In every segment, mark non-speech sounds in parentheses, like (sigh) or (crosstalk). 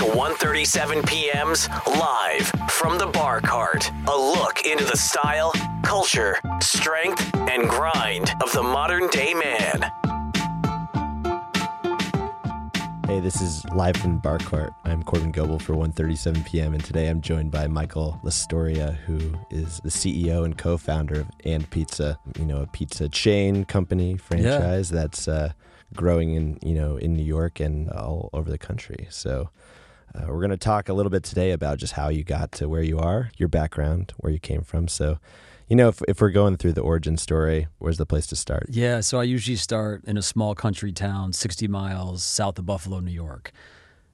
to ONE37pm's live from the bar cart. A look into the style, culture, strength, and grind of the modern day man. Hey, this is live from Bar Cart. I'm Corban Goble for ONE37pm and today I'm joined by Michael Lastoria, who is the CEO and co-founder of And Pizza, you know, a pizza chain company franchise that's uh, growing in you know in New York and all over the country. So. Uh, we're going to talk a little bit today about just how you got to where you are, your background, where you came from. So, you know, if, if we're going through the origin story, where's the place to start? Yeah, so I usually start in a small country town 60 miles south of Buffalo, New York.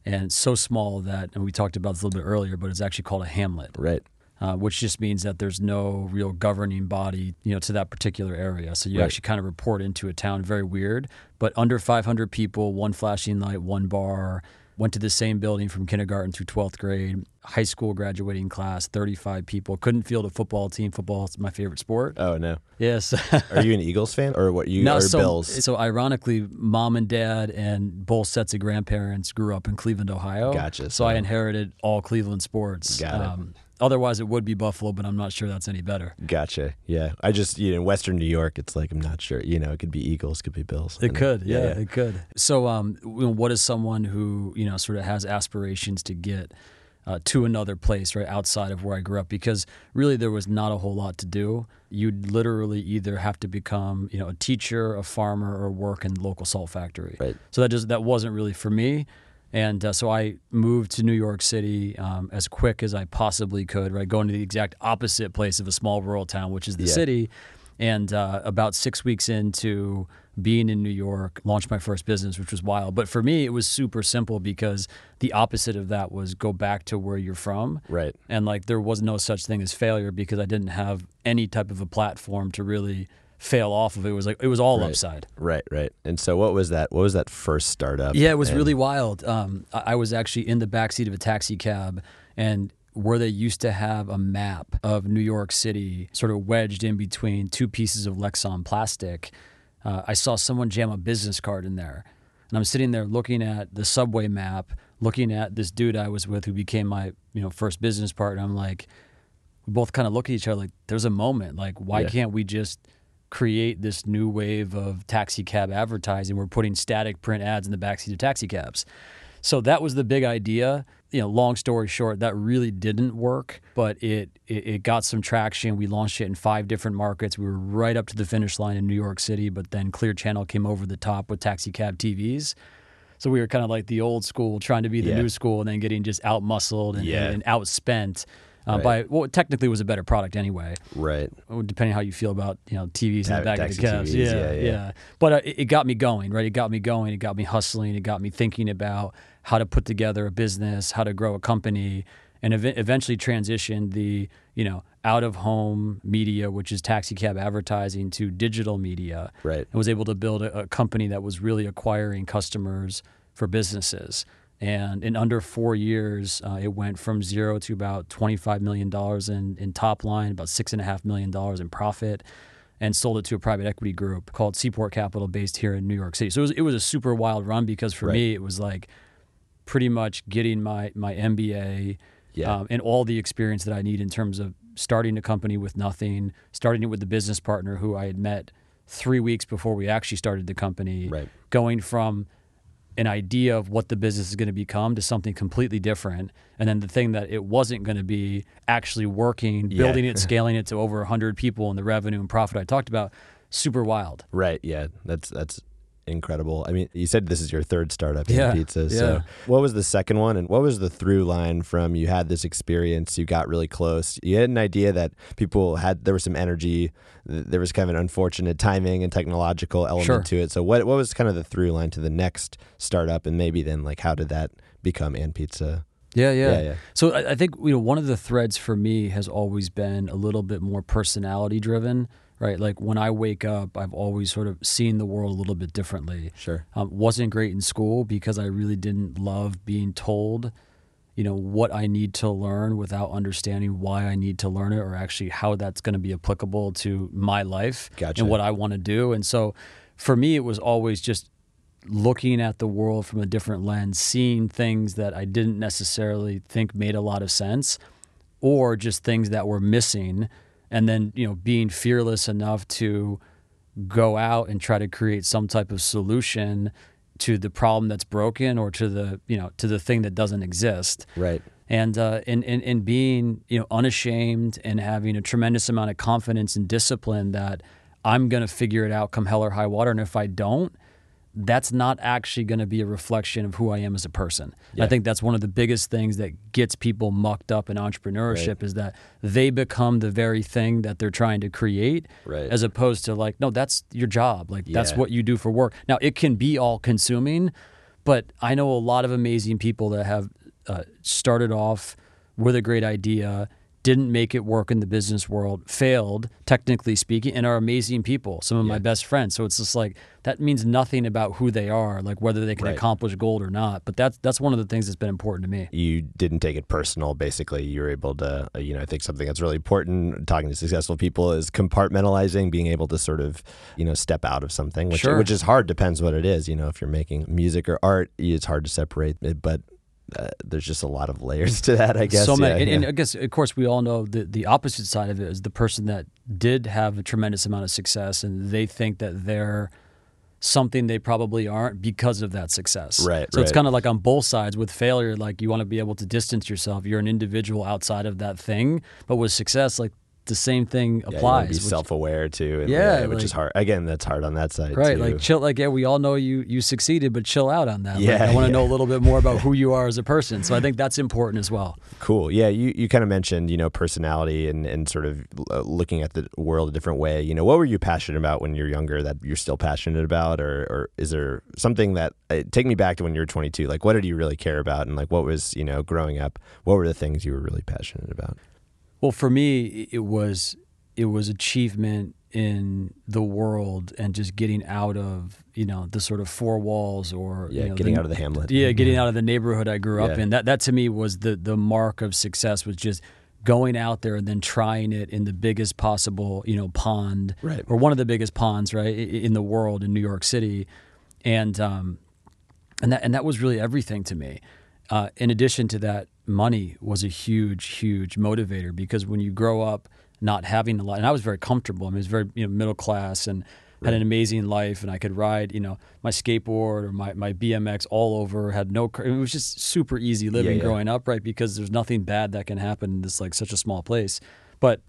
And so small that, and we talked about this a little bit earlier, but it's actually called a hamlet. Right. Uh, which just means that there's no real governing body, you know, to that particular area. So you Right. actually kind of report into a town. Very weird, but under 500 people, one flashing light, one bar. Went to the same building from kindergarten through 12th grade. High school graduating class, 35 people. Couldn't field a football team. Football is my favorite sport. Oh no. Yes. (laughs) Are you an Eagles fan or what you No, are so, Bills? So ironically, mom and dad and both sets of grandparents grew up in Cleveland, Ohio. Gotcha. So I inherited all Cleveland sports. Um, Got it. Otherwise, it would be Buffalo, but I'm not sure that's any better. Gotcha. Yeah. I just, you know, in Western New York, it's like, I'm not sure. You know, it could be Eagles, could be Bills. It could, yeah, it could. So, um, you know, what is someone who you know sort of has aspirations to get uh, to another place right outside of where I grew up? Because really, there was not a whole lot to do. You'd literally either have to become, you know, a teacher, a farmer, or work in the local salt factory. Right. So that just that wasn't really for me. And uh, so I moved to New York City um, as quick as I possibly could, right? Going to the exact opposite place of a small rural town, which is the Yeah. city. And uh, about six weeks into being in New York, launched my first business, which was wild. But for me, it was super simple because the opposite of that was go back to where you're from. Right. And like there was no such thing as failure because I didn't have any type of a platform to really fail off of. It was like it was all Right. upside. Right. Right. And so what was that? What was that first startup? Yeah, it was And- really wild. Um, I I was actually in the backseat of a taxi cab, and where they used to have a map of New York City, sort of wedged in between two pieces of Lexan plastic, uh, I saw someone jam a business card in there, and I'm sitting there looking at the subway map, looking at this dude I was with who became my you know first business partner. I'm like, we both kind of look at each other like, there's a moment. Like, why Yeah. can't we just create this new wave of taxi cab advertising? We're putting static print ads in the backseat of taxi cabs. So that was the big idea. You know, long story short, that really didn't work, but it, it it got some traction. We launched it in five different markets. We were right up to the finish line in New York City, but then Clear Channel came over the top with taxi cab TVs. So we were kind of like the old school, trying to be the Yeah. new school, and then getting just out muscled and, Yeah. and outspent uh, Right. by what technically was a better product anyway Right. depending how you feel about you know TVs in Ta- the back of the cabs. Yeah, yeah, yeah, yeah. But uh, it, it got me going, right? It got me going. It got me hustling. It got me thinking about how to put together a business, how to grow a company, and ev- eventually transitioned the you know out of home media, which is taxi cab advertising, to digital media. Right. And was able to build a, a company that was really acquiring customers for businesses. And in under four years, uh, it went from zero to about $25 million in, in top line, about $6.5 million in profit, and sold it to a private equity group called Seaport Capital based here in New York City. So it was, it was a super wild run because for Right. me, it was like pretty much getting my, my MBA Yeah. um, and all the experience that I need in terms of starting a company with nothing, starting it with the business partner who I had met three weeks before we actually started the company, Right. going from an idea of what the business is going to become to something completely different. And then the thing that it wasn't going to be actually working, Yeah. building it, (laughs) scaling it to over 100 people and the revenue and profit I talked about, super wild. Right. Yeah. That's that's incredible. I mean, you said this is your third startup in Yeah, pizza. So, yeah. what was the second one, and what was the through line from you had this experience, you got really close, you had an idea that people had there was some energy, there was kind of an unfortunate timing and technological element Sure. to it. So, what what was kind of the through line to the next startup, and maybe then like how did that become and pizza? Yeah, yeah. Yeah, yeah. So I, I think you know one of the threads for me has always been a little bit more personality driven, right? Like when I wake up, I've always sort of seen the world a little bit differently. Sure. Um, wasn't great in school because I really didn't love being told, you know, what I need to learn without understanding why I need to learn it or actually how that's going to be applicable to my life Gotcha. and what I want to do. And so for me, it was always just looking at the world from a different lens, seeing things that I didn't necessarily think made a lot of sense, or just things that were missing, and then you know being fearless enough to go out and try to create some type of solution to the problem that's broken or to the you know to the thing that doesn't exist Right. and uh, and, and and being you know unashamed and having a tremendous amount of confidence and discipline that I'm gonna figure it out come hell or high water, and if I don't, that's not actually going to be a reflection of who I am as a person. Yeah. I think that's one of the biggest things that gets people mucked up in entrepreneurship Right. is that they become the very thing that they're trying to create Right. as opposed to like no that's your job like that's what you do for work. Now it can be all consuming, but I know a lot of amazing people that have uh, started off with a great idea didn't make it work in the business world, failed, technically speaking, and are amazing people, some of my best friends. So it's just like that means nothing about who they are, like whether they can Right. accomplish gold or not. But that's that's one of the things that's been important to me. you didn't take it personal. Basically, you were able to, uh, you know, I think something that's really important talking to successful people is compartmentalizing, being able to sort of, you know, step out of something, which, Sure. which is hard. Depends what it is. You know, if you're making music or art, it's hard to separate it, but uh, there's just a lot of layers (laughs) to that, I guess. so many, Yeah, and, and. I guess of course we all know the the opposite side of it is the person that did have a tremendous amount of success and they think that they're something they probably aren't because of that success. Right, So it's kind of like on both sides with failure, like you want to be able to distance yourself. You're an individual outside of that thing, but with success, like the same thing Yeah, applies. be which- self-aware too. and, Yeah, which is hard. Again, that's hard on that side. Right, too. like chill, like yeah, we all know you you succeeded, but chill out on that. Like, Yeah, I want to yeah. know a little bit more about who you are as a person. So I think that's important as well. Cool. Yeah, you, you kind of mentioned, you know, personality and, and sort of uh, looking at the world a different way. You know, what were you passionate about when you're younger that you're still passionate about? Or, or is there something that, uh, take me back to when you were 22. Like, what did you really care about? And like, what was, you know, growing up, what were the things you were really passionate about? Well, for me, it was it was achievement in the world and just getting out of you know the sort of four walls or Yeah, you know, getting the- out of the hamlet. Yeah, getting out of the neighborhood I grew up Yeah. in. That that to me was the the mark of success was just going out there and then trying it in the biggest possible you know pond Right. or one of the biggest ponds right in the world in New York City, and um, and that and that was really everything to me. Uh, in addition to that, money was a huge, huge motivator because when you grow up not having a lot, and I was very comfortable. I mean, I was very you know middle class and had an amazing life, and I could ride you know my skateboard or my, my BMX all over. Had no, it was just super easy living yeah. growing up, right? Because there's nothing bad that can happen in this like such a small place, but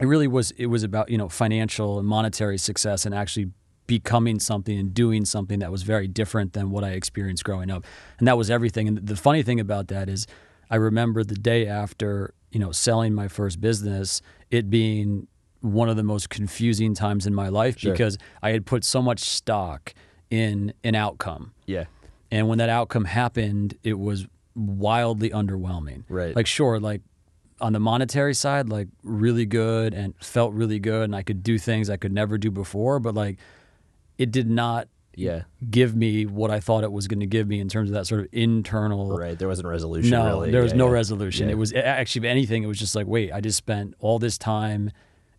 it really was it was about you know financial and monetary success and actually becoming something and doing something that was very different than what I experienced growing up and that was everything and the funny thing about that is I remember the day after you know selling my first business it being one of the most confusing times in my life Sure. because I had put so much stock in an outcome Yeah. and when that outcome happened, it was wildly underwhelming. Right. Like, sure, like on the monetary side, like really good and felt really good, and I could do things I could never do before, but like it did not Yeah. give me what I thought it was going to give me in terms of that sort of internal. Right. There wasn't a resolution No, really. there was Yeah, no yeah. resolution. Yeah. It was actually, if anything, it was just like, wait, I just spent all this time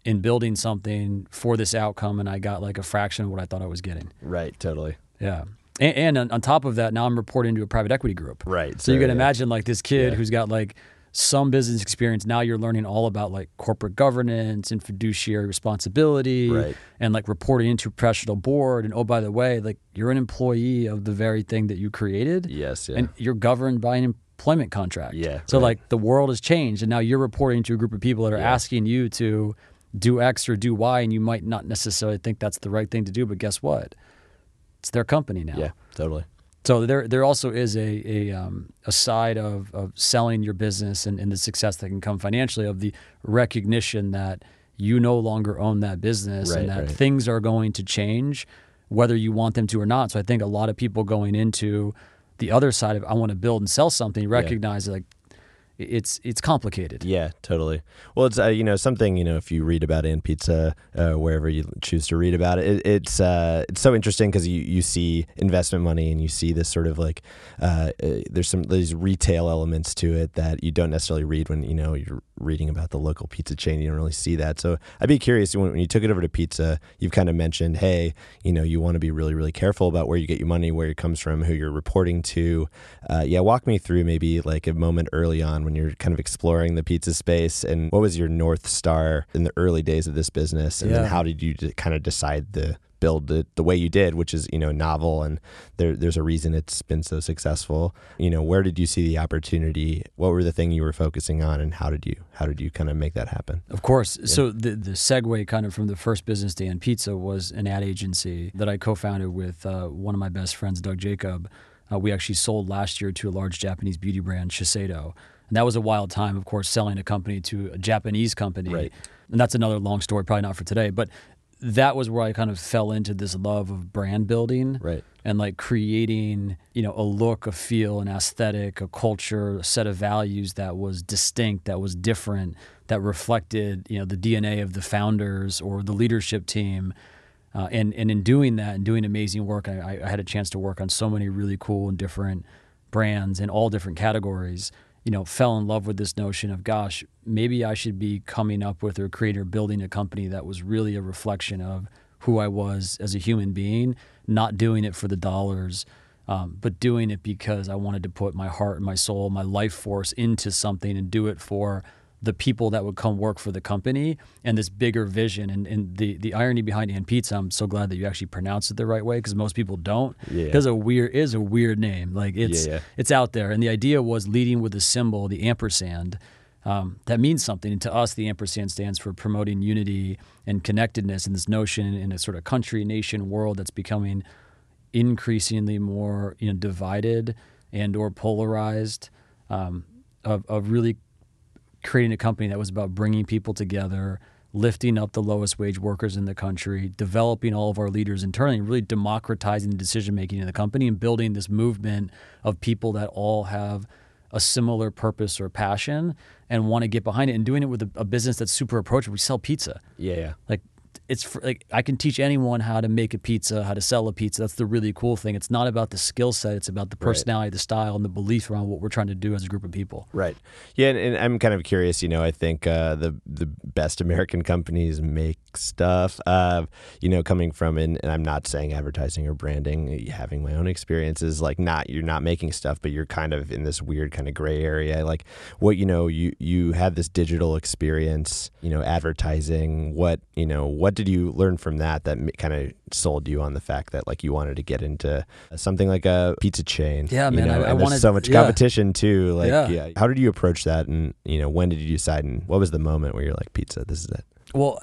in building something for this outcome, and I got like a fraction of what I thought I was getting. Right. Totally. Yeah. And, and on, on top of that, now I'm reporting to a private equity group. Right. So you can imagine like this kid who's got like some business experience. Now you're learning all about like corporate governance and fiduciary responsibility Right. and like reporting into a professional board. And oh, by the way, like you're an employee of the very thing that you created. Yes. Yeah. And you're governed by an employment contract. Yeah, So right. like the world has changed and now you're reporting to a group of people that are Yeah. asking you to do X or do Y and you might not necessarily think that's the right thing to do, but guess what? It's their company now. yeah. Totally. So there, there also is a a, um, a side of, of selling your business and, and the success that can come financially of the recognition that you no longer own that business Right, and that right. things are going to change whether you want them to or not. So I think a lot of people going into the other side of I want to build and sell something recognize like it's it's complicated. Yeah, totally. Well, it's uh, you know something you know if you read about and pizza uh, wherever you choose to read about it, it it's uh, it's so interesting because you you see investment money and you see this sort of like uh, uh, there's some these retail elements to it that you don't necessarily read when you know you're reading about the local pizza chain, you don't really see that. So I'd be curious when, when you took it over to pizza, you've kind of mentioned, hey, you know, you want to be really, really careful about where you get your money, where it comes from, who you're reporting to. Uh, yeah, walk me through maybe like a moment early on when you're kind of exploring the pizza space and what was your North Star in the early days of this business? And Yeah. then how did you kind of decide the build it the way you did, which is you know novel and there, there's a reason it's been so successful. You know, where did you see the opportunity? What were the thing you were focusing on, and how did you how did you kind of make that happen? Of course. So the the segue kind of from the first business Dan Pizza was an ad agency that I co-founded with uh, one of my best friends, Doug Jacob. Uh, we actually sold last year to a large Japanese beauty brand, Shiseido. And that was a wild time, of course, selling a company to a Japanese company. Right. And that's another long story, probably not for today. But that was where I kind of fell into this love of brand building Right. and like creating you know a look a feel an aesthetic a culture a set of values that was distinct that was different that reflected you know the dna of the founders or the leadership team uh, and and in doing that and doing amazing work I, I had a chance to work on so many really cool and different brands in all different categories you know fell in love with this notion of gosh maybe i should be coming up with or creating or building a company that was really a reflection of who i was as a human being not doing it for the dollars um, but doing it because i wanted to put my heart and my soul my life force into something and do it for the people that would come work for the company and this bigger vision and, and the, the irony behind and pizza i'm so glad that you actually pronounced it the right way because most people don't Yeah. because a weird is a weird name like it's Yeah, yeah. it's out there and the idea was leading with a symbol the ampersand um, that means something and to us the ampersand stands for promoting unity and connectedness and this notion in a sort of country nation world that's becoming increasingly more you know divided and or polarized um, of, of really creating a company that was about bringing people together, lifting up the lowest wage workers in the country, developing all of our leaders internally, really democratizing the decision making in the company and building this movement of people that all have a similar purpose or passion and want to get behind it and doing it with a, a business that's super approachable. We sell pizza. Yeah, yeah. Like it's for, like I can teach anyone how to make a pizza, how to sell a pizza. That's the really cool thing. It's not about the skill set; it's about the personality, the style, and the belief around what we're trying to do as a group of people. Right. Yeah, and, and I'm kind of curious. You know, I think uh, the the best American companies make stuff. Uh, you know, coming from and, and I'm not saying advertising or branding. Having my own experiences, like not you're not making stuff, but you're kind of in this weird kind of gray area. Like what you know, you you had this digital experience. You know, advertising. What you know, what did you learn from that that kind of sold you on the fact that like you wanted to get into uh, something like a pizza chain? Yeah, man, know, I- I wanted- so much yeah. competition too. Like, Yeah. yeah. How did you approach that? And you know, when did you decide? And what was the moment where you're like, pizza, this is it? Well,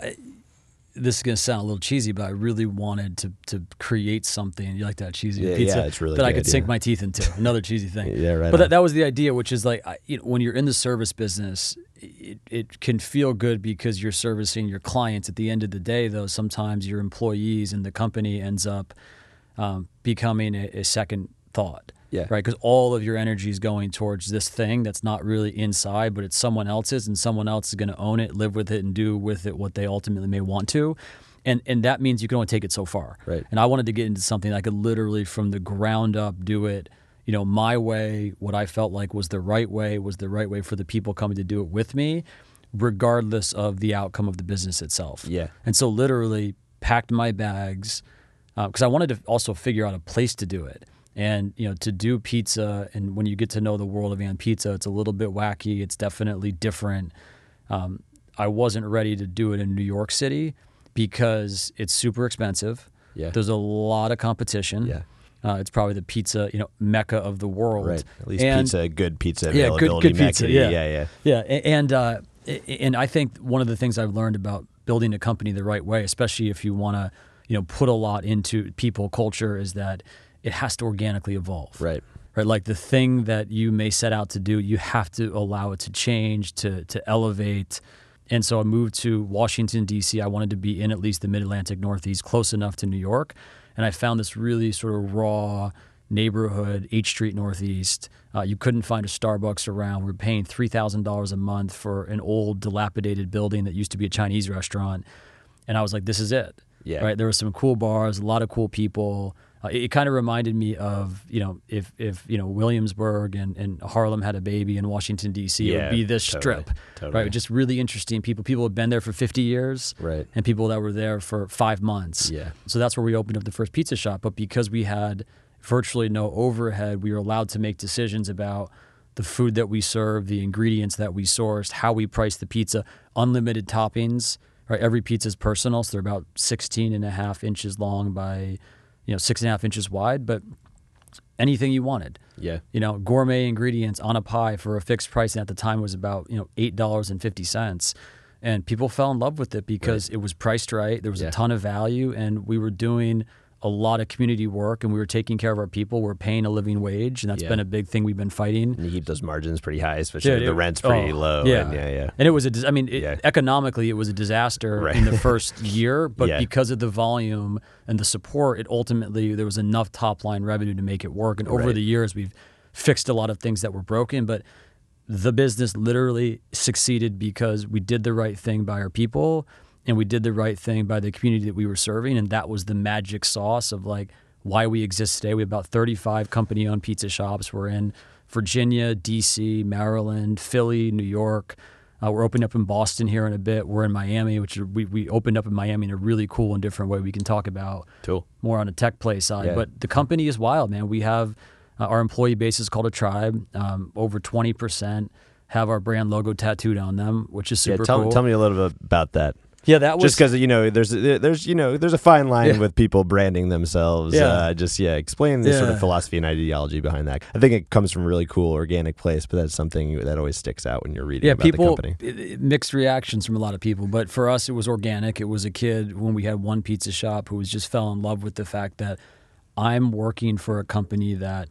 this is going to sound a little cheesy, but I really wanted to to create something. You like that cheesy Yeah, pizza yeah, it's really that I could sink my teeth into. Another cheesy (laughs) thing. Yeah, right But that, that was the idea, which is like I, you know, when you're in the service business, it, it can feel good because you're servicing your clients. At the end of the day, though, sometimes your employees and the company ends up um, becoming a, a second thought. Yeah. Right. Because all of your energy is going towards this thing that's not really inside, but it's someone else's, and someone else is going to own it, live with it, and do with it what they ultimately may want to. And and that means you can only take it so far. Right. And I wanted to get into something I could literally from the ground up do it, you know, my way, what I felt like was the right way, was the right way for the people coming to do it with me, regardless of the outcome of the business itself. Yeah. And so literally packed my bags uh, because I wanted to also figure out a place to do it. And you know, to do pizza, and when you get to know the world of Van Pizza, it's a little bit wacky. It's definitely different. Um, I wasn't ready to do it in New York City because it's super expensive. Yeah. There's a lot of competition. Yeah. Uh, it's probably the pizza, you know, mecca of the world. Right. At least And- pizza, good pizza availability. yeah, good, good pizza. Mecca. Yeah, yeah, yeah. yeah. And uh, and I think one of the things I've learned about building a company the right way, especially if you want to, you know, put a lot into people culture, is that it has to organically evolve. Right. Right. Like the thing that you may set out to do, you have to allow it to change, to to elevate. And so I moved to Washington D.C. I wanted to be in at least the Mid Atlantic Northeast, close enough to New York, and I found this really sort of raw neighborhood, H Street Northeast. Uh, you couldn't find a Starbucks around. We are paying three thousand dollars a month for an old, dilapidated building that used to be a Chinese restaurant, and I was like, "This is it." Yeah. Right. There were some cool bars, a lot of cool people, Uh, it, it kind of reminded me of you know if if you know Williamsburg and, and Harlem had a baby in Washington D.C. it would be this totally, strip, totally. right? Just really interesting people. People had been there for 50 years, Right. And people that were there for five months. Yeah. So that's where we opened up the first pizza shop. But because we had virtually no overhead, we were allowed to make decisions about the food that we serve, the ingredients that we sourced, how we priced the pizza, unlimited toppings. Right, every pizza is personal, so they're about 16 and a half inches long by, you know, six and a half inches wide. But anything you wanted, Yeah. you know, gourmet ingredients on a pie for a fixed price, and at the time was about you know eight dollars and fifty cents, and people fell in love with it because it was priced right. There was Yeah. a ton of value, and we were doing a lot of community work, and we were taking care of our people. We're paying a living wage, and that's Yeah. been a big thing we've been fighting. And you keep those margins pretty high, especially Dude, if the it- rent's oh, pretty oh, low. Yeah, And yeah, yeah. And it was a, I mean, it, Yeah. economically, it was a disaster Right. in the first (laughs) year, but Yeah. because of the volume and the support, it ultimately there was enough top line revenue to make it work. And over Right. the years, we've fixed a lot of things that were broken, but the business literally succeeded because we did the right thing by our people and we did the right thing by the community that we were serving, and that was the magic sauce of like why we exist today. We have about 35 company owned pizza shops. We're in Virginia, DC, Maryland, Philly, New York. Uh, we're opening up in Boston here in a bit. We're in Miami, which we, we opened up in Miami in a really cool and different way we can talk about Cool. more on a tech play side. Yeah. But the company is wild, man. We have uh, our employee base is called a tribe. Um, over 20% have our brand logo tattooed on them, which is Yeah, super tell, cool. tell me a little bit about that. Yeah, that was Just because you know, there's there's you know, there's a fine line Yeah. with people branding themselves. Yeah. Uh, just yeah, explain the sort of philosophy and ideology behind that. I think it comes from a really cool organic place, but that's something that always sticks out when you're reading yeah, about people the company. it- it- mixed reactions from a lot of people, but for us, it was organic. It was a kid when we had one pizza shop who was just fell in love with the fact that I'm working for a company that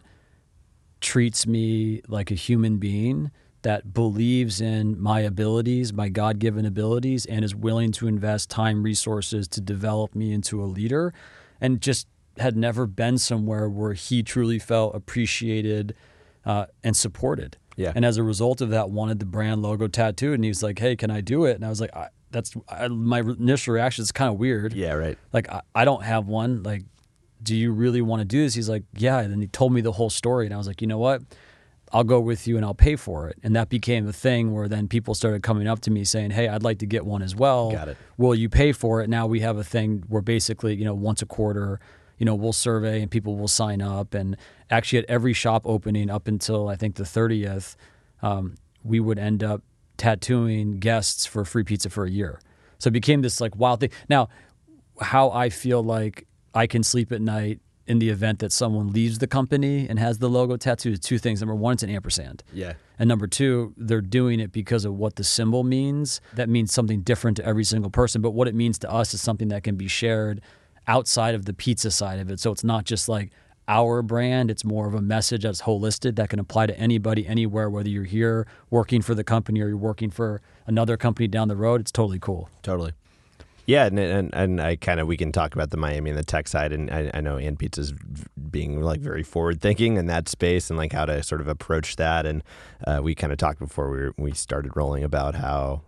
treats me like a human being that believes in my abilities, my God given abilities, and is willing to invest time, resources to develop me into a leader, and just had never been somewhere where he truly felt appreciated uh, and supported. Yeah. And as a result of that, wanted the brand logo tattooed, and he was like, "Hey, can I do it?" And I was like, I, "That's I, my initial reaction is kind of weird. Yeah, right. Like I, I don't have one. Like, do you really want to do this? He's like, yeah. And then he told me the whole story, and I was like, you know what? I'll go with you and I'll pay for it. And that became a thing where then people started coming up to me saying, hey, I'd like to get one as well. Got it. Will you pay for it? Now we have a thing where basically, you know, once a quarter, you know, we'll survey and people will sign up. And actually, at every shop opening up until I think the 30th, um, we would end up tattooing guests for free pizza for a year. So it became this like wild thing. Now, how I feel like I can sleep at night in the event that someone leaves the company and has the logo tattooed is two things. Number one, it's an ampersand. Yeah. And number two, they're doing it because of what the symbol means. That means something different to every single person. But what it means to us is something that can be shared outside of the pizza side of it. So it's not just like our brand, it's more of a message that's holistic that can apply to anybody, anywhere, whether you're here working for the company or you're working for another company down the road. It's totally cool. Totally. Yeah, and and, and I kind of we can talk about the Miami and the tech side, and I, I know And Pizza's being like very forward thinking in that space, and like how to sort of approach that. And uh, we kind of talked before we were, we started rolling about how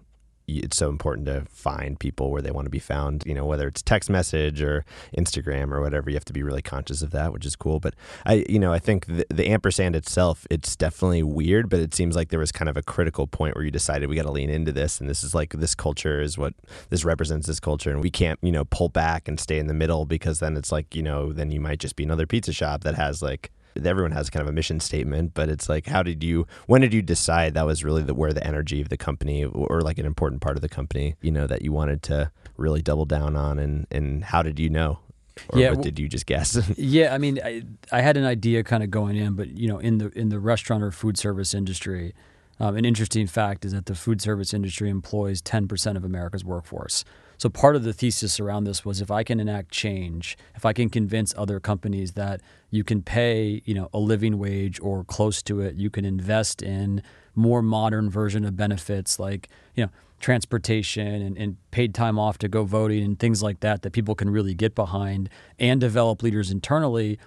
it's so important to find people where they want to be found. You know, whether it's text message or Instagram or whatever, you have to be really conscious of that, which is cool. But I, you know, I think the, the ampersand itself, it's definitely weird, but it seems like there was kind of a critical point where you decided we got to lean into this, and this is like this culture is what this represents this culture, and we can't, you know, pull back and stay in the middle because then it's like, you know, then you might just be another pizza shop that has like everyone has kind of a mission statement, but it's like, how did you, when did you decide that was really the, where the energy of the company or like an important part of the company, you know, that you wanted to really double down on and, and how did you know? Or Yeah, what did you just guess? (laughs) Yeah, I mean, I, I had an idea kind of going in, but you know, in the in the restaurant or food service industry, um, an interesting fact is that the food service industry employs ten percent of America's workforce. So part of the thesis around this was if I can enact change, if I can convince other companies that you can pay, you know, a living wage or close to it, you can invest in more modern version of benefits like, you know, transportation and, and paid time off to go voting and things like that that people can really get behind and develop leaders internally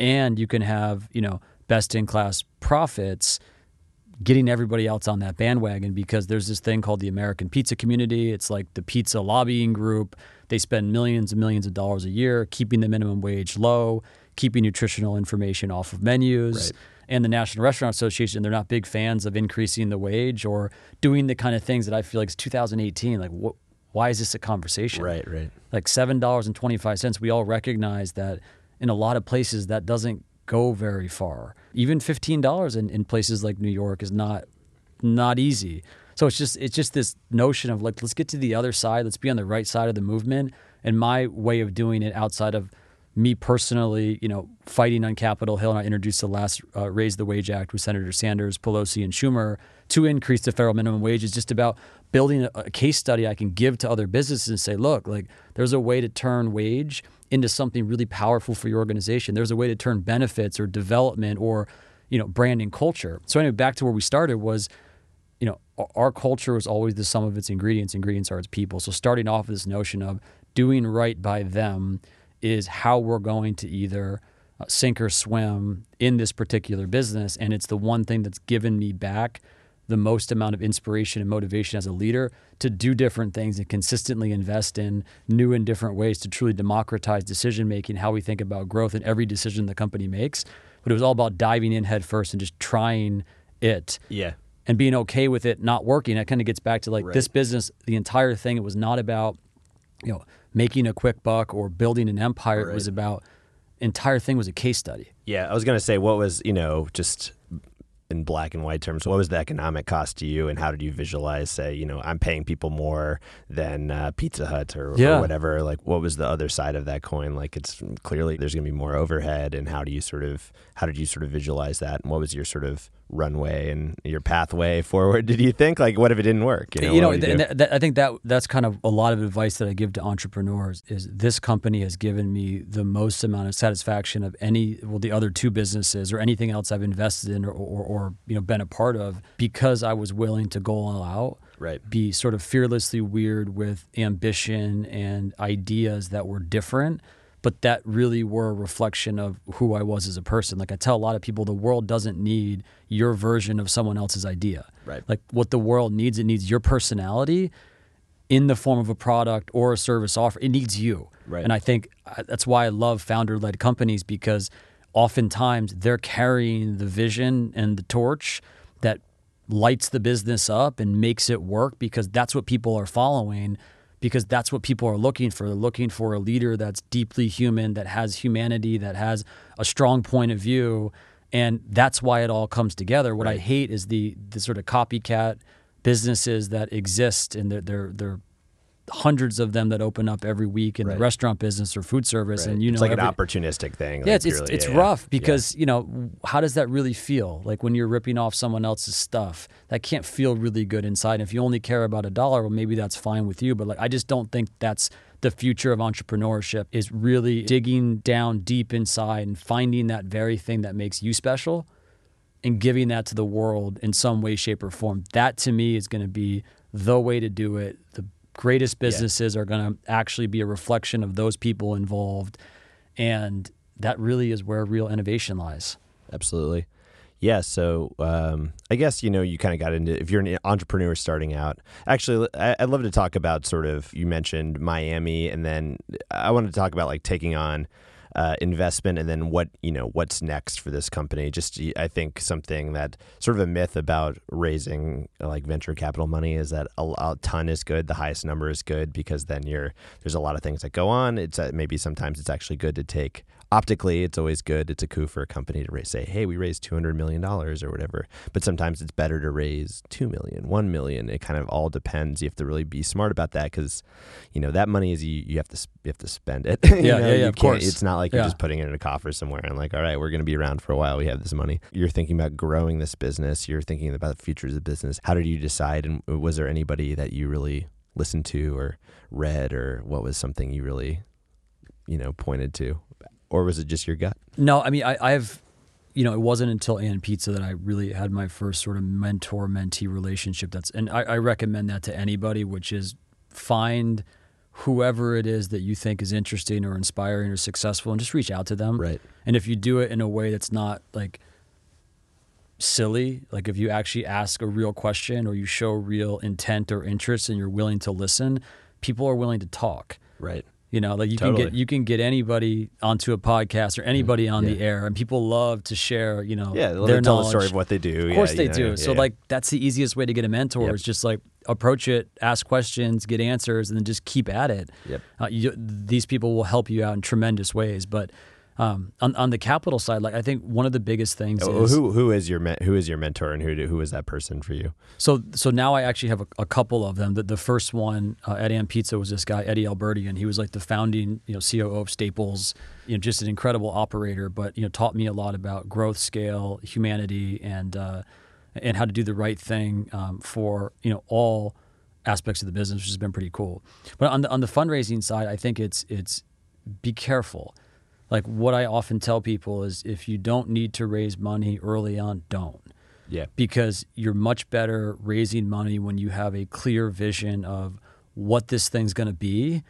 and you can have you know best in class profits getting everybody else on that bandwagon because there's this thing called the American pizza community. It's like the pizza lobbying group. They spend millions and millions of dollars a year keeping the minimum wage low, keeping nutritional information off of menus. Right. And the National Restaurant Association, they're not big fans of increasing the wage or doing the kind of things that I feel like it's 2018. Like, what, why is this a conversation? Right, right. Like $7.25. We all recognize that in a lot of places that doesn't go very far. Even $15 in, in places like New York is not not easy. So it's just it's just this notion of like let's get to the other side, let's be on the right side of the movement. And my way of doing it outside of me personally, you know, fighting on Capitol Hill, and I introduced the last uh, Raise the Wage Act with Senator Sanders, Pelosi, and Schumer to increase the federal minimum wage is just about building a, a case study I can give to other businesses and say, look, like there's a way to turn wage into something really powerful for your organization. There's a way to turn benefits or development or, you know, branding culture. So anyway, back to where we started was, you know, our culture is always the sum of its ingredients. Ingredients are its people. So starting off with this notion of doing right by them is how we're going to either uh, sink or swim in this particular business. And it's the one thing that's given me back the most amount of inspiration and motivation as a leader to do different things and consistently invest in new and different ways to truly democratize decision making, how we think about growth in every decision the company makes. But it was all about diving in head first and just trying it. Yeah. And being okay with it not working. It kind of gets back to like Right. this business, the entire thing, it was not about, you know, making a quick buck or building an empire. It was about entire thing was a case study. Yeah, I was gonna say, what was you know just in black and white terms, what was the economic cost to you, and how did you visualize, say, you know, I'm paying people more than uh, Pizza Hut or, Yeah. or whatever. Like, what was the other side of that coin? Like, it's clearly there's gonna be more overhead, and how do you sort of how did you sort of visualize that, and what was your sort of runway and your pathway forward? Did you think like, what if it didn't work? You know, you know, what would and do? that, that- I think that that's kind of a lot of advice that I give to entrepreneurs is this company has given me the most amount of satisfaction of any well the other two businesses or anything else I've invested in or, or, or you know been a part of because I was willing to go all out right. be sort of fearlessly weird with ambition and ideas that were different, but that really were a reflection of who I was as a person. Like I tell a lot of people, the world doesn't need your version of someone else's idea. Right. Like what the world needs, it needs your personality in the form of a product or a service offer. It needs you. Right. And I think uh, that's why I love founder led companies because oftentimes they're carrying the vision and the torch that lights the business up and makes it work because that's what people are following because that's what people are looking for. They're looking for a leader that's deeply human, that has humanity, that has a strong point of view. And that's why it all comes together. What I hate is the the sort of copycat businesses that exist and they're they're, they're hundreds of them that open up every week in Right. the restaurant business or food service Right. and you know it's know like every- an opportunistic thing. yeah, like it's it's, it's yeah, yeah. rough Yeah. because you know how does that really feel? Like when you're ripping off someone else's stuff, that can't feel really good inside. If you only care about a dollar, well, maybe that's fine with you. But like, I just don't think that's the future of entrepreneurship. Is really digging down deep inside and finding that very thing that makes you special, and giving that to the world in some way, shape, or form. That to me is going to be the way to do it. The greatest businesses are going to actually be a reflection of those people involved. And that really is where real innovation lies. Absolutely. Yeah. So um, I guess, you know, you kind of got into, if you're an entrepreneur starting out, actually, I- I'd love to talk about sort of, you mentioned Miami, and then I wanted to talk about like taking on uh, investment and then what, you know, what's next for this company. Just, I think something that sort of a myth about raising like venture capital money is that a, a ton is good, the highest number is good because then you're, there's a lot of things that go on. It's uh, maybe sometimes it's actually good to take optically it's always good. It's a coup for a company to raise, say hey we raised 200 million dollars or whatever. But sometimes it's better to raise 2 million 1 million. It kind of all depends. You have to really be smart about that because you know that money is you, you have to you have to spend it. (laughs) You Yeah, know, yeah, yeah, you of course. it's not like you're just putting it in a coffer somewhere and like all right we're going to be around for a while. We have this money. You're thinking about growing this business. You're thinking about the future of the business. How did you decide and was there anybody that you really listened to or read or what was something you really you know pointed to or was it just your gut No, I mean, I, I've, you know, it wasn't until And Pizza that I really had my first sort of mentor mentee relationship. That's, and I, I recommend that to anybody, which is find whoever it is that you think is interesting or inspiring or successful and just reach out to them. Right. And if you do it in a way that's not like silly, like if you actually ask a real question or you show real intent or interest and you're willing to listen, people are willing to talk. right You know, like you Totally. can get you can get anybody onto a podcast or anybody on the air, and people love to share. You know, Yeah, their tell the story of what they do. Of course yeah, they you know, do. yeah, so yeah. like that's the easiest way to get a mentor Yep. is just like approach it, ask questions, get answers, and then just keep at it. Yep. Uh, you, these people will help you out in tremendous ways. But um, on on the capital side, like I think one of the biggest things Oh, is who who is your who is your mentor and who do- who is that person for you? so so now I actually have a, a couple of them. The, the first one uh, at And Pizza was this guy Eddie Alberti, and he was like the founding you know COO of Staples. You know, just an incredible operator, but you know taught me a lot about growth, scale, humanity, and uh, and how to do the right thing um, for you know all aspects of the business, which has been pretty cool. But on the on the fundraising side, I think it's it's be careful. Like what I often tell people is, if you don't need to raise money early on, don't Yeah. because you're much better raising money when you have a clear vision of what this thing's going to be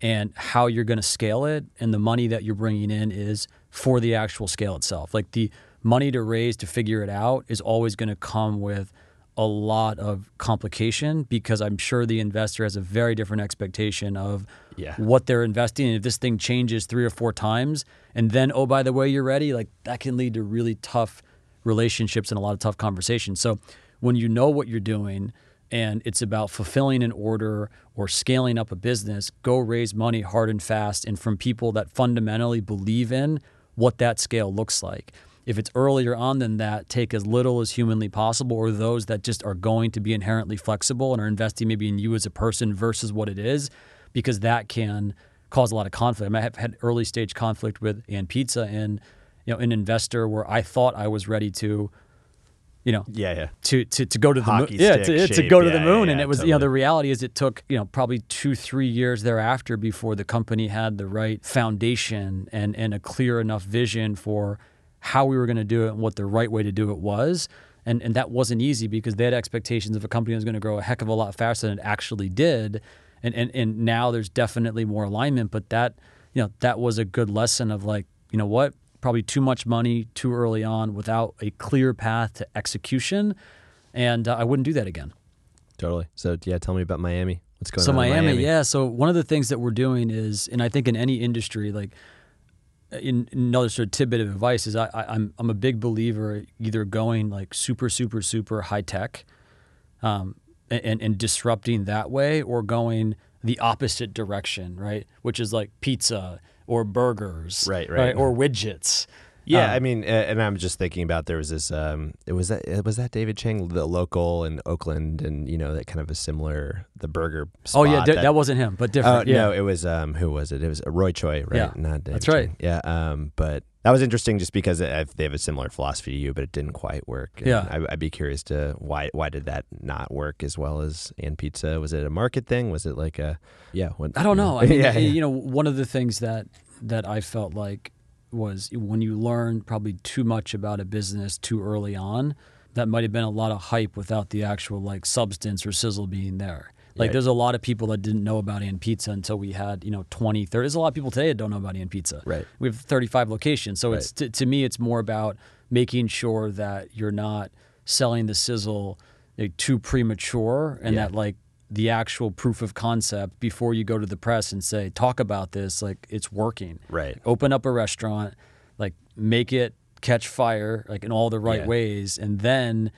and how you're going to scale it and the money that you're bringing in is for the actual scale itself like the money to raise to figure it out is always going to come with a lot of complication because i'm sure the investor has a very different expectation of Yeah. what they're investing in if this thing changes three or four times and then oh by the way you're ready like that can lead to really tough relationships and a lot of tough conversations. So when you know what you're doing and it's about fulfilling an order or scaling up a business, go raise money hard and fast and from people that fundamentally believe in what that scale looks like. If it's earlier on than that, take as little as humanly possible, or those that just are going to be inherently flexible and are investing maybe in you as a person versus what it is, because that can cause a lot of conflict. I, mean, I have had early stage conflict with and Pizza and you know an investor where I thought I was ready to, you know, Yeah, yeah. to to, to go to the moon. Yeah, to, to go to Yeah, the moon. yeah, and it was, you know, the reality is it took, you know, probably two, three years thereafter before the company had the right foundation and, and a clear enough vision for how we were going to do it and what the right way to do it was. And, and that wasn't easy because they had expectations of a company that was going to grow a heck of a lot faster than it actually did. And, and, and now there's definitely more alignment, but that, you know, that was a good lesson of like, you know what, probably too much money too early on without a clear path to execution. And uh, I wouldn't do that again. Totally. So yeah, tell me about Miami. What's going So on? in Miami, Miami, yeah. So one of the things that we're doing is, and I think in any industry, like in, in another sort of tidbit of advice is, I, I, I'm I'm a big believer either going like super super super high tech, um, and and disrupting that way, or going the opposite direction, right? Which is like pizza or burgers, Right, right. or widgets. Yeah, Um, I mean, uh, and I'm just thinking about there was this. Um, it was that it was that David Chang, the Locol in Oakland, and you know that kind of a similar the burger. Oh yeah, that, that wasn't him, but Oh different. yeah. no, it was um, who was it? It was Roy Choi, right? Yeah, Not David that's right. Chang. Yeah, um, but that was interesting just because it, they have a similar philosophy to you, but it didn't quite work. And Yeah. I, I'd be curious to why why did that not work as well as and pizza? Was it a market thing? Was it like a yeah? What, I don't know. I (laughs) mean, yeah, yeah. you know, one of the things that that I felt like was when you learn probably too much about a business too early on, that might have been a lot of hype without the actual like substance or sizzle being there. Like Right. there's a lot of people that didn't know about And Pizza until we had, you know, 20, 30. There's a lot of people today that don't know about And Pizza. Right. We have 35 locations. So it's to, to me it's more about making sure that you're not selling the sizzle like, too premature and Yeah. that like the actual proof of concept before you go to the press and say talk about this like it's working Right. open up a restaurant like make it catch fire like in all the right Yeah. ways and then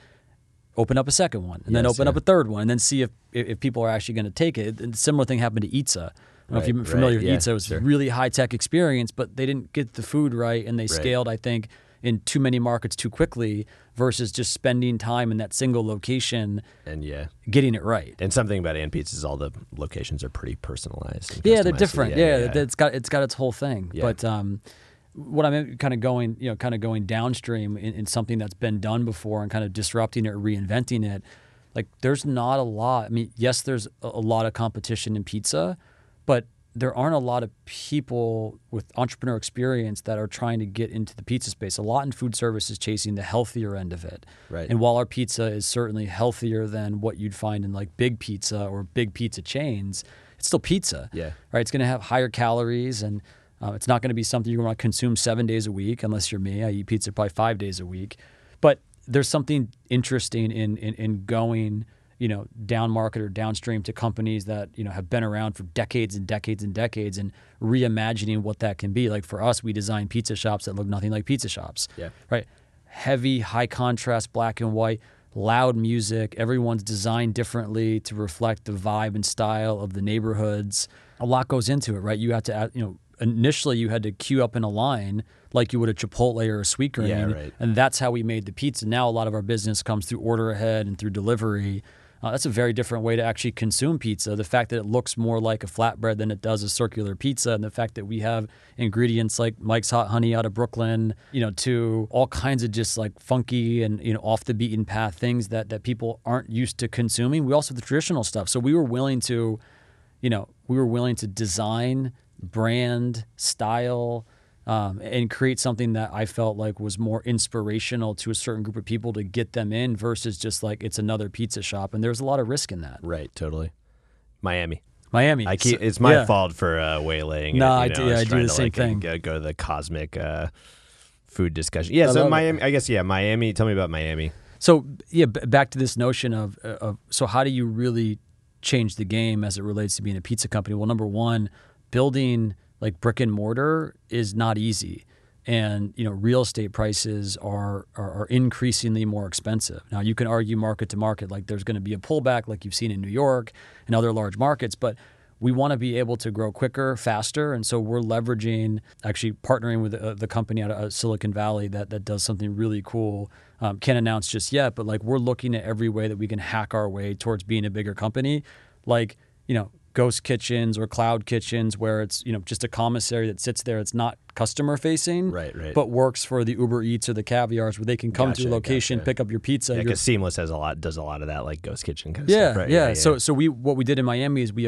open up a second one and then open yeah. up a third one and then see if if people are actually going to take it and similar thing happened to Eatsa I don't know if Right, you're familiar right, with yeah, Eatsa. It was sure. a really high tech experience, but they didn't get the food right and they scaled, I think, in too many markets too quickly versus just spending time in that single location and yeah. getting it right. And something about and pizza is all the locations are pretty personalized. yeah, they're different. Yeah, it's got it's got its whole thing. Yeah. But um, what I'm kind of going, you know, kind of going downstream in, in something that's been done before and kind of disrupting it, or reinventing it. Like, there's not a lot. I mean, yes, there's a lot of competition in pizza, but there aren't a lot of people with entrepreneur experience that are trying to get into the pizza space. A lot in food service is chasing the healthier end of it. Right. And while our pizza is certainly healthier than what you'd find in like big pizza or big pizza chains, it's still pizza. Yeah. Right. It's going to have higher calories and uh, it's not going to be something you're going to consume seven days a week unless you're me. I eat pizza probably five days a week. But there's something interesting in, in, in going you know, down market or downstream to companies that, you know, have been around for decades and decades and decades and reimagining what that can be. Like for us, we design pizza shops that look nothing like pizza shops. Yeah. Right. Heavy, high contrast, black and white, loud music. Everyone's designed differently to reflect the vibe and style of the neighborhoods. A lot goes into it, right? You have to, you know, initially you had to queue up in a line like you would a Chipotle or a Sweetgreen. Yeah, right. And that's how we made the pizza. Now a lot of our business comes through order ahead and through delivery. Uh, that's a very different way to actually consume pizza. The fact that it looks more like a flatbread than it does a circular pizza, and the fact that we have ingredients like Mike's Hot Honey out of Brooklyn, you know, to all kinds of just like funky and you know off the beaten path things that that people aren't used to consuming. We also have the traditional stuff. So we were willing to, you know, we were willing to design, brand, style, um, and create something that I felt like was more inspirational to a certain group of people to get them in versus just like it's another pizza shop. And there's a lot of risk in that. Right, totally. Miami. Miami. I keep, it's my yeah. fault for uh, waylaying. No, it, I you know, do- yeah, was I do the same like, thing. Go, go to the cosmic uh, food discussion. Yeah, I so love it. Miami. I guess yeah, Miami. Tell me about Miami. So yeah, b- back to this notion of uh, of so how do you really change the game as it relates to being a pizza company? Well, number one, building like brick and mortar is not easy, and you know real estate prices are are, are increasingly more expensive. Now you can argue market to market, like there's going to be a pullback, like you've seen in New York and other large markets, but we want to be able to grow quicker, faster, and so we're leveraging, actually partnering with uh, the company out of uh, Silicon Valley that that does something really cool. Um, can't announce just yet, but like we're looking at every way that we can hack our way towards being a bigger company, like you know ghost kitchens or cloud kitchens where it's you know just a commissary that sits there. It's not customer facing, Right, right. but works for the Uber Eats or the Caviars where they can come to your location, gotcha. pick up your pizza. Yeah, because Seamless has a lot, does a lot of that, like Ghost Kitchen kind of yeah, stuff, right? yeah, So so we what we did in Miami is we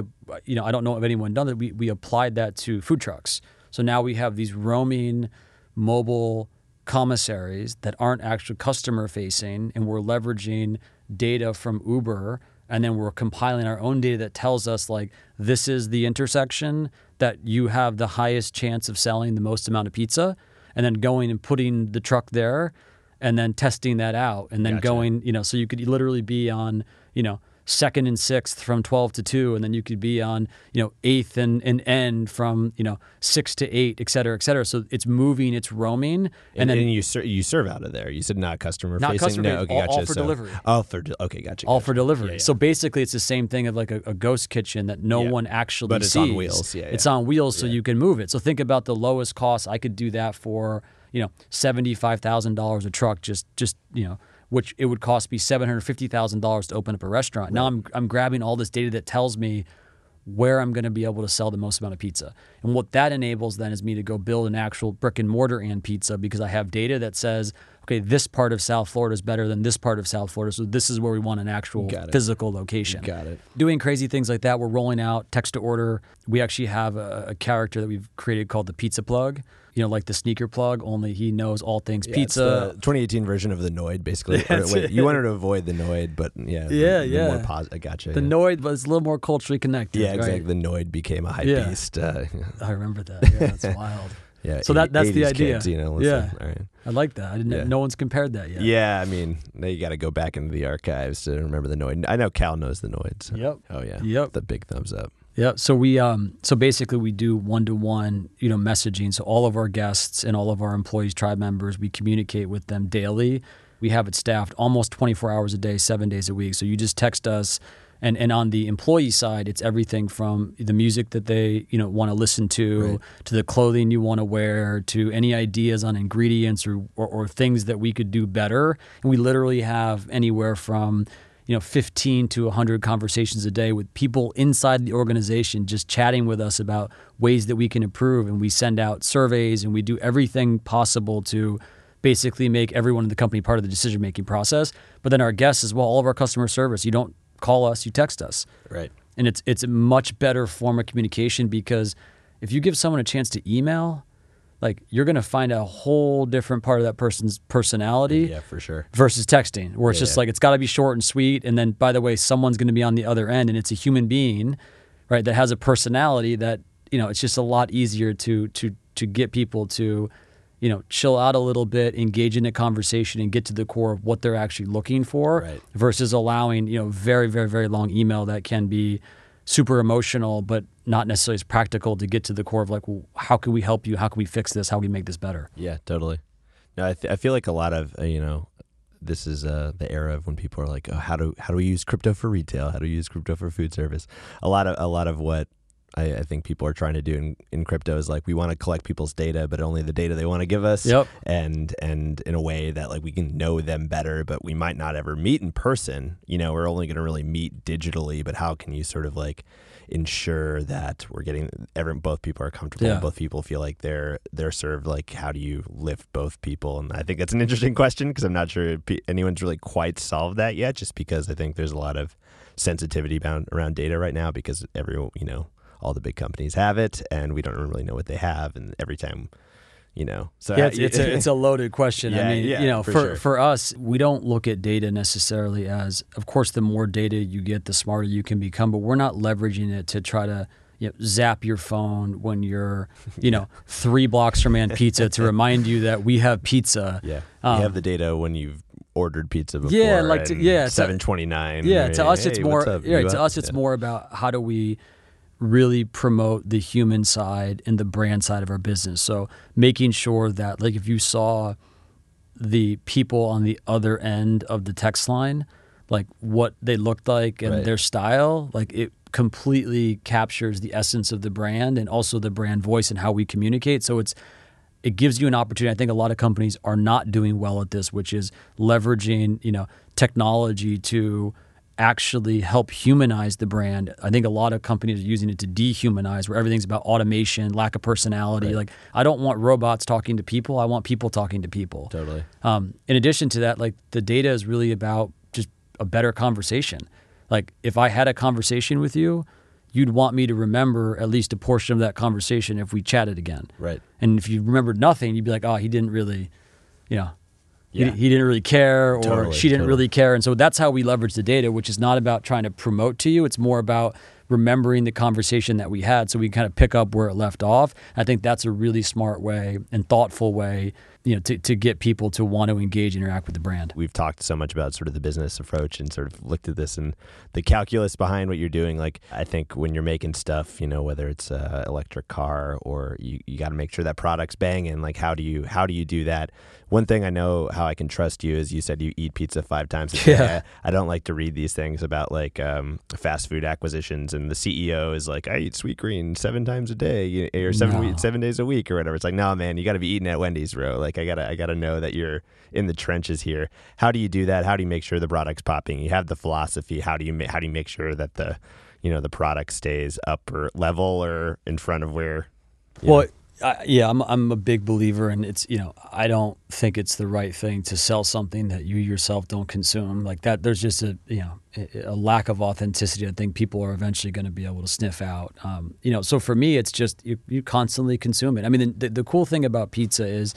you know I don't know if anyone done it. We we applied that to food trucks. So now we have these roaming mobile commissaries that aren't actually customer facing, and we're leveraging data from Uber, and then we're compiling our own data that tells us like this is the intersection that you have the highest chance of selling the most amount of pizza, and then going and putting the truck there and then testing that out and then Gotcha. going you know so you could literally be on you know second and sixth from 12 to 2 and then you could be on you know eighth and, and end from you know six to eight et cetera et cetera so it's moving it's roaming and, And, then then you ser- you serve out of there. You said not customer Not facing. customer no, okay, all- all gotcha. for So- delivery. All for de- okay, gotcha. all for delivery Yeah, yeah. so basically it's the same thing of like a, a ghost kitchen that no Yeah. one actually But it's sees on wheels. Yeah, it's on wheels so you can move it so think about the lowest cost i could do that for you know $75000 a truck just just you know which it would cost me $750,000 to open up a restaurant. Now I'm I'm grabbing all this data that tells me where I'm going to be able to sell the most amount of pizza. And what that enables then is me to go build an actual brick and mortar and pizza because I have data that says, okay, this part of South Florida is better than this part of South Florida. So this is where we want an actual physical location. Got it. Doing crazy things like that. We're rolling out text to order. We actually have a, a character that we've created called the pizza plug. You know, like the sneaker plug, only he knows all things Yeah, pizza. the 2018 version of the Noid, basically. (laughs) Or, wait, you wanted to avoid the Noid, but yeah, the- Yeah, the yeah. More pos- I gotcha. the yeah. Noid was a little more culturally connected. Yeah, right? exactly. The Noid became a hype Yeah. beast. Uh, (laughs) I remember that. Yeah, that's (laughs) wild. yeah. So that- that's the idea. Kids, you know, Yeah. All right. I like that. I didn't. Yeah. No one's compared that yet. Yeah, I mean, now you got to go back into the archives to remember the Noid. I know Cal knows the Noid. So. Yep. Oh yeah. Yep. The big thumbs up. Yeah. So we um so basically we do one to one, you know, messaging. So all of our guests and all of our employees, tribe members, we communicate with them daily. We have it staffed almost 24 hours a day, seven days a week. So you just text us. And, and on the employee side, it's everything from the music that they you know want to listen to, Right. to the clothing you want to wear, to any ideas on ingredients or, or or things that we could do better. And we literally have anywhere from you know 15 to 100 conversations a day with people inside the organization just chatting with us about ways that we can improve. And we send out surveys and we do everything possible to basically make everyone in the company part of the decision making process. But then our guests as well all of our customer service you don't call us you text us. Right. and it's it's a much better form of communication because if you give someone a chance to email like you're going to find a whole different part of that person's personality Yeah, for sure. versus texting, where it's Yeah, just yeah. like it's got to be short and sweet. And then, by the way, someone's going to be on the other end, and it's a human being, right, that has a personality that you know it's just a lot easier to to to get people to, you know, chill out a little bit, engage in a conversation, and get to the core of what they're actually looking for, Right. versus allowing you know very very very long email that can be super emotional but not necessarily as practical to get to the core of like, well, how can we help you? How can we fix this? How can we make this better? Yeah, totally. No, I, th- I feel like a lot of uh, you know, this is uh, the era of when people are like, oh, how do how do we use crypto for retail? How do we use crypto for food service? A lot of a lot of what I, I think people are trying to do in, in crypto is like we want to collect people's data, but only the data they want to give us. Yep. And and in a way that like we can know them better, but we might not ever meet in person. You know, we're only going to really meet digitally. But how can you sort of like ensure that we're getting every both people are comfortable Yeah. and both people feel like they're they're served like how do you lift both people and i think that's an interesting question because i'm not sure anyone's really quite solved that yet just because i think there's a lot of sensitivity bound around data right now because every you know all the big companies have it and we don't really know what they have and every time you know so Yeah, it's, it's, a, it's a (laughs) loaded question. Yeah, I mean, yeah, you know, for for, sure. for us, we don't look at data necessarily as, of course, the more data you get, the smarter you can become, but we're not leveraging it to try to you know, zap your phone when you're, (laughs) you know, three blocks from And Pizza to (laughs) remind you that we have pizza. yeah Um, you have the data when you've ordered pizza before Yeah, like to- yeah, 729 Yeah, to us, it's more. Yeah, to us, it's more about how do we really promote the human side and the brand side of our business. So making sure that, like, if you saw the people on the other end of the text line, like what they looked like and Right. their style, like it completely captures the essence of the brand and also the brand voice and how we communicate. So it's it gives you an opportunity. I think a lot of companies are not doing well at this, which is leveraging, you know, technology to actually help humanize the brand. I think a lot of companies are using it to dehumanize where everything's about automation, lack of personality. Like I don't want robots talking to people. I want people talking to people. totally Um, in addition to that, like the data is really about just a better conversation. Like if I had a conversation with you, you'd want me to remember at least a portion of that conversation if we chatted again. Right. And if you remembered nothing, you'd be like, oh, he didn't really, you know, Yeah. he, he didn't really care or Totally, she didn't totally. really care. And so that's how we leverage the data, which is not about trying to promote to you. It's more about remembering the conversation that we had so we can kind of pick up where it left off. I think that's a really smart way and thoughtful way, you know, to, to get people to want to engage interact with the brand. we've talked so much about sort of the business approach and sort of looked at this and the calculus behind what you're doing. Like, I think when you're making stuff, you know, whether it's a electric car or you, you got to make sure that product's banging. Like, how do you how do you do that? One thing I know how I can trust you is you said you eat pizza five times a (laughs) day. Yeah. I, I don't like to read these things about like um, fast food acquisitions and the CEO is like, I eat Sweetgreen seven times a day or seven No. seven days a week or whatever. It's like, no, man, you got to be eating at Wendy's, bro. Like, I gotta I gotta know that you're in the trenches here. How do you do that? How do you make sure the product's popping? You have the philosophy. How do you ma- how do you make sure that the you know the product stays up or level or in front of where? Well, know? Yeah, I'm I'm a big believer, and it's you know I don't think it's the right thing to sell something that you yourself don't consume like that. There's just a you know a, lack of authenticity. I think people are eventually going to be able to sniff out. Um, you know, so for me, it's just you, you constantly consume it. I mean, the, the cool thing about pizza is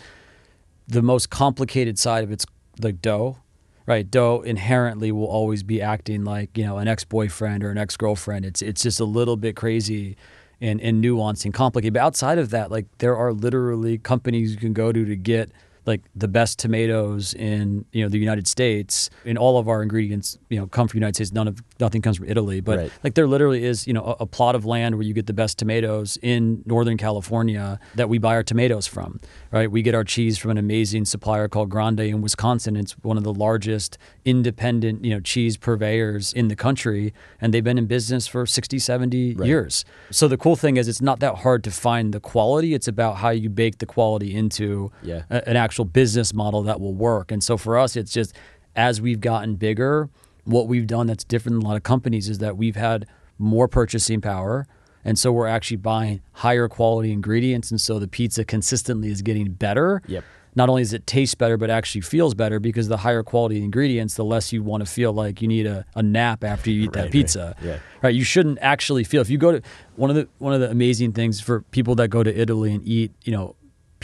the most complicated side of it's like dough right dough inherently will always be acting like you know an ex-boyfriend or an ex-girlfriend it's it's just a little bit crazy and, and nuanced and complicated but outside of that like there are literally companies you can go to to get like the best tomatoes in you know the United States. And all of our ingredients you know come from the United States. None of nothing comes from Italy but Right. like there literally is you know a, a plot of land where you get the best tomatoes in northern california that we buy our tomatoes from right we get our cheese from an amazing supplier called grande in wisconsin it's one of the largest independent you know cheese purveyors in the country and they've been in business for 60 70 years so the cool thing is it's not that hard to find the quality it's about how you bake the quality into Yeah. a- an actual business model that will work. And so for us, it's just as we've gotten bigger, what we've done that's different than a lot of companies is that we've had more purchasing power. And so we're actually buying higher quality ingredients. And so the pizza consistently is getting better. Yep. Not only does it taste better, but actually feels better because the higher quality ingredients, the less you want to feel like you need a, a nap after you eat Right, that right. pizza. Yeah. Right. You shouldn't actually feel if you go to one of the one of the amazing things for people that go to Italy and eat, you know,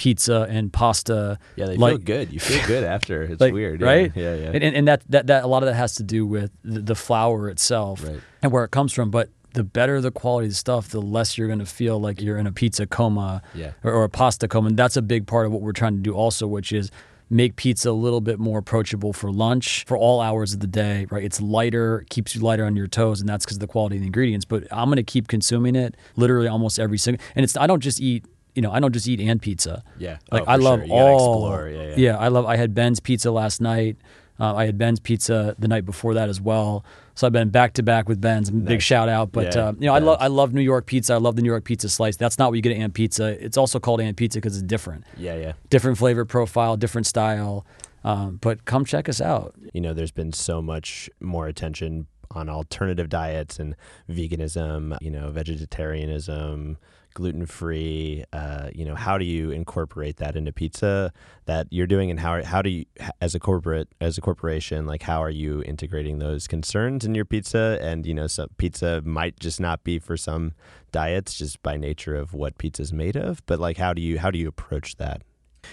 pizza and pasta. yeah, they like, feel good. You feel good after. (laughs) It's like, weird, yeah. right? Yeah, yeah. And, and, and that, that that a lot of that has to do with the, the flour itself Right. and where it comes from. But the better the quality of the stuff, the less you're going to feel like you're in a pizza coma Yeah. or, or a pasta coma. And that's a big part of what we're trying to do also, which is make pizza a little bit more approachable for lunch for all hours of the day, right? It's lighter, keeps you lighter on your toes, and that's because of the quality of the ingredients. But I'm going to keep consuming it literally almost every single, and it's, I don't just eat, you know, I don't just eat and pizza. Yeah. Like Oh, I love sure. All. explore. Yeah, yeah. I love. I had Ben's pizza last night. Uh, I had Ben's pizza the night before that as well. So I've been back to back with Ben's. Big shout out. But Yeah, uh, you know, I love. I love New York pizza. I love the New York pizza slice. That's not what you get at And Pizza. It's also called And Pizza because it's different, Yeah, yeah. different flavor profile, different style. Um, but come check us out. you know, there's been so much more attention on alternative diets and veganism, you know, vegetarianism, gluten free. Uh, you know, how do you incorporate that into pizza that you're doing, and how how do you, as a corporate, as a corporation, like how are you integrating those concerns in your pizza? And you know, some pizza might just not be for some diets, just by nature of what pizza's made of. But like, how do you how do you approach that?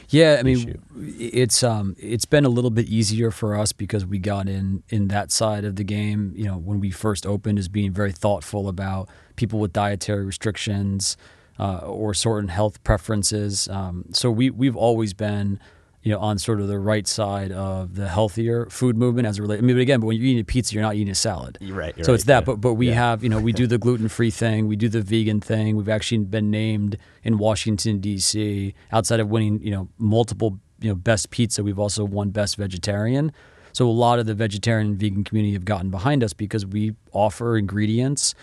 Yeah, I mean, issue. it's um, it's been a little bit easier for us because we got in in that side of the game. You know, when we first opened, is being very thoughtful about people with dietary restrictions uh, or certain health preferences. Um, so we we've always been, you know, on sort of the right side of the healthier food movement as it relates. I mean, but again, but when you're eating a pizza, you're not eating a salad. You're right. you're So right, it's that, yeah. but but we Yeah. have you know we do (laughs) the gluten free thing, we do the vegan thing. We've actually been named in Washington D.C. outside of winning you know multiple you know best pizza. We've also won best vegetarian. So a lot of the vegetarian and vegan community have gotten behind us because we offer ingredients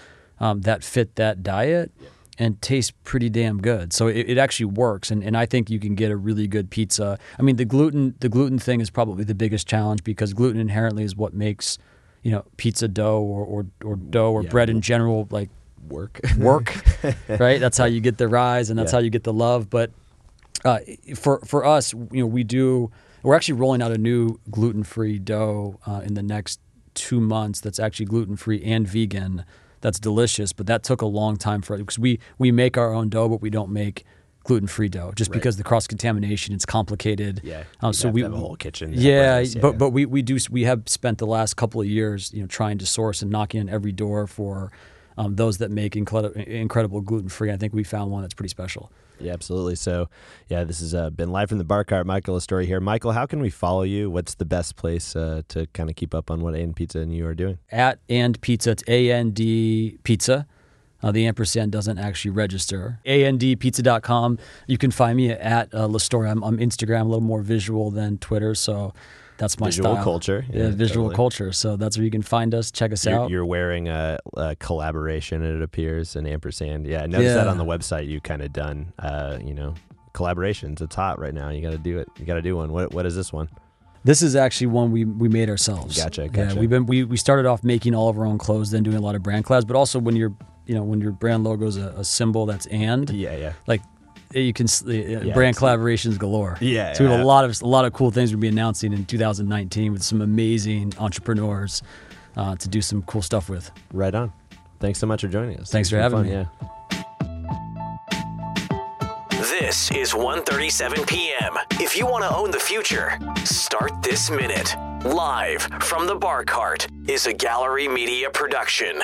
um, that fit that diet and taste pretty damn good. So it, it actually works, and, and I think you can get a really good pizza. I mean, the gluten the gluten thing is probably the biggest challenge because gluten inherently is what makes you know pizza dough or or, or dough or Yeah. bread in general like work. (laughs) work, (laughs) right? That's how you get the rise and that's Yeah. how you get the love. But uh, for for us, you know, we do. We're actually rolling out a new gluten free dough uh, in the next two months. That's actually gluten free and vegan. That's delicious, but that took a long time for us because we we make our own dough, but we don't make gluten free dough just Right. because the cross contamination. It's complicated. Yeah. Um, so we have a whole kitchen. yeah, apparatus, but but we, we do we have spent the last couple of years you know trying to source and knocking on every door for um, those that make incredible incredible gluten free. I think we found one that's pretty special. Yeah, absolutely. So, yeah, this has uh, been live from the bar cart. Michael Lastoria here. Michael, how can we follow you? What's the best place uh, to kind of keep up on what A and Pizza and you are doing? At and pizza, it's A N D pizza. Uh, the ampersand doesn't actually register. ANDpizza.com. You can find me at uh. I'm, I'm Instagram, a little more visual than Twitter, so that's my Visual style. culture. Yeah, Yeah, visual totally. culture. So that's where you can find us. Check us You're, out. you're wearing a, a collaboration, it appears, an ampersand. Yeah, I noticed that on the website. You kind of done, uh, you know, collaborations. It's hot right now. You got to do it. You got to do one. What What is this one? This is actually one we, we made ourselves. Gotcha, Yeah, gotcha. we've been we, we started off making all of our own clothes, then doing a lot of brand collabs. But also when your you know when your brand logo is a, a symbol that's and Yeah, yeah. like you can uh, Yeah, brand collaborations galore. Yeah, so we have yeah. a lot of a lot of cool things we'll be announcing in 2019 with some amazing entrepreneurs uh, to do some cool stuff with. Right on. Thanks so much for joining us. Thanks It's for having fun, me. Yeah. This is ONE37pm If you want to own the future, start this minute. Live from the bar cart is a gallery media production.